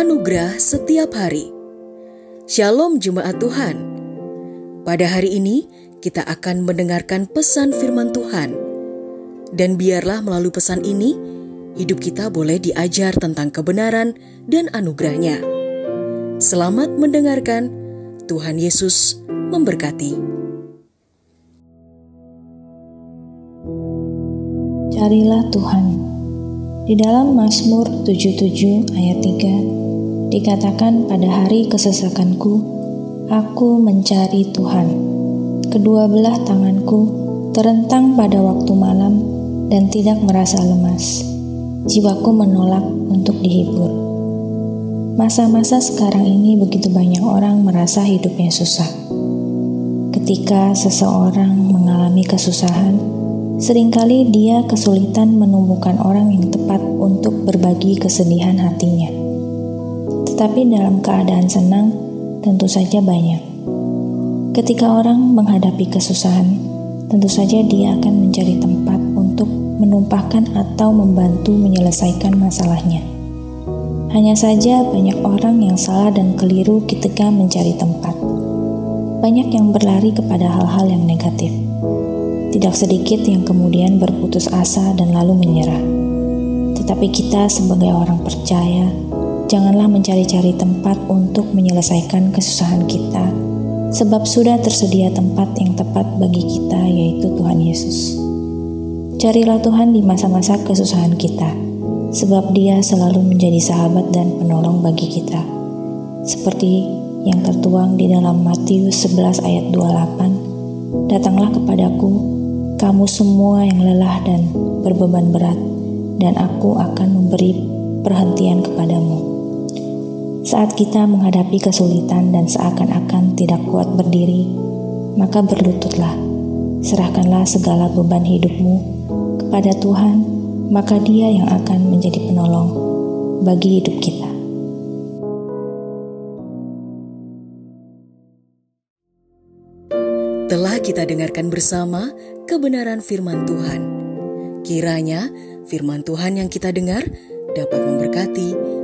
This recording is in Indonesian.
Anugerah setiap hari. Shalom jemaat Tuhan. Pada hari ini kita akan mendengarkan pesan firman Tuhan. Dan biarlah melalui pesan ini hidup kita boleh diajar tentang kebenaran dan anugerahnya. Selamat mendengarkan. Tuhan Yesus memberkati. Carilah Tuhan. Di dalam Mazmur 77 ayat 3 dikatakan pada hari kesesakanku, aku mencari Tuhan. Kedua belah tanganku terentang pada waktu malam dan tidak merasa lemas. Jiwaku menolak untuk dihibur. Masa-masa sekarang ini begitu banyak orang merasa hidupnya susah. Ketika seseorang mengalami kesusahan, sering kali dia kesulitan menemukan orang yang tepat untuk berbagi kesedihan hatinya. Tetapi dalam keadaan senang, tentu saja banyak. Ketika orang menghadapi kesusahan, tentu saja dia akan mencari tempat untuk menumpahkan atau membantu menyelesaikan masalahnya. Hanya saja banyak orang yang salah dan keliru ketika mencari tempat. Banyak yang berlari kepada hal-hal yang negatif. Tidak sedikit yang kemudian berputus asa dan lalu menyerah. Tetapi kita sebagai orang percaya, janganlah mencari-cari tempat untuk menyelesaikan kesusahan kita, sebab sudah tersedia tempat yang tepat bagi kita, yaitu Tuhan Yesus. Carilah Tuhan di masa-masa kesusahan kita sebab dia selalu menjadi sahabat dan penolong bagi kita. Seperti yang tertuang di dalam Matius 11 ayat 28, Datanglah kepadaku, kamu semua yang lelah dan berbeban berat, dan aku akan memberi perhentian kepadamu. Saat kita menghadapi kesulitan dan seakan-akan tidak kuat berdiri, maka berlututlah, serahkanlah segala beban hidupmu kepada Tuhan maka Dia yang akan menjadi penolong bagi hidup kita. Telah kita dengarkan bersama kebenaran firman Tuhan. Kiranya firman Tuhan yang kita dengar dapat memberkati,